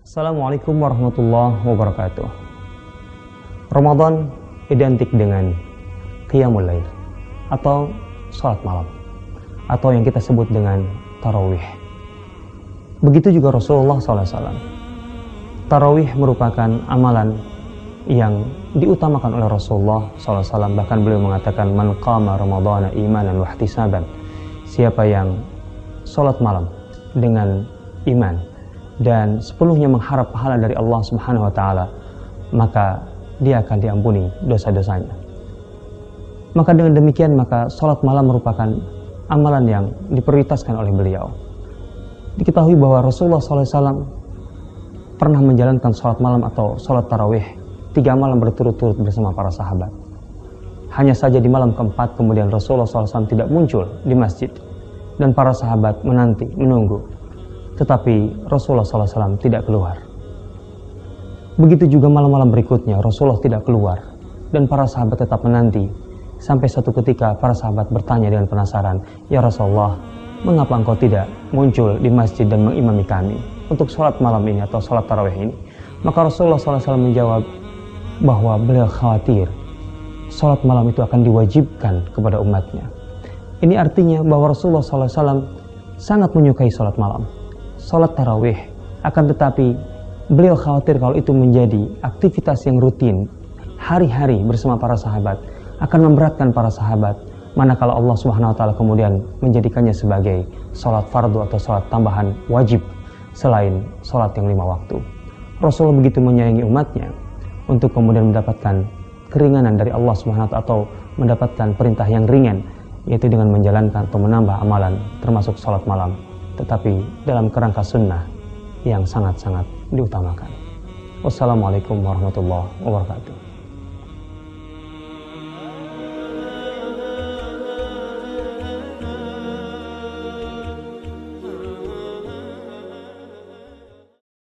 Assalamualaikum warahmatullahi wabarakatuh. Ramadan identik dengan qiyamul lail atau sholat malam atau yang kita sebut dengan tarawih. Begitu juga Rasulullah SAW. Tarawih merupakan amalan yang diutamakan oleh Rasulullah SAW. Bahkan beliau mengatakan, Man qama ramadana imanan wahtisaban. Siapa yang sholat malam dengan iman dan sepenuhnya mengharap pahala dari Allah Subhanahu wa taala, maka dia akan diampuni dosa-dosanya. Maka dengan demikian maka sholat malam merupakan amalan yang diprioritaskan oleh beliau. Diketahui bahwa Rasulullah SAW pernah menjalankan sholat malam atau sholat tarawih tiga malam berturut-turut bersama para sahabat. Hanya saja di malam keempat kemudian Rasulullah SAW tidak muncul di masjid dan para sahabat menanti, menunggu. Tetapi Rasulullah SAW tidak keluar. Begitu juga malam-malam berikutnya Rasulullah tidak keluar dan para sahabat tetap menanti Sampai satu ketika para sahabat bertanya dengan penasaran, Ya Rasulullah, mengapa engkau tidak muncul di masjid dan mengimami kami untuk sholat malam ini atau sholat tarawih ini? Maka Rasulullah SAW menjawab bahwa beliau khawatir sholat malam itu akan diwajibkan kepada umatnya. Ini artinya bahwa Rasulullah SAW sangat menyukai sholat malam, sholat tarawih. Akan tetapi beliau khawatir kalau itu menjadi aktivitas yang rutin hari-hari bersama para sahabat akan memberatkan para sahabat manakala Allah Subhanahu wa taala kemudian menjadikannya sebagai salat fardu atau salat tambahan wajib selain salat yang lima waktu. Rasulullah begitu menyayangi umatnya untuk kemudian mendapatkan keringanan dari Allah Subhanahu wa taala atau mendapatkan perintah yang ringan yaitu dengan menjalankan atau menambah amalan termasuk salat malam tetapi dalam kerangka sunnah yang sangat-sangat diutamakan. Wassalamualaikum warahmatullahi wabarakatuh.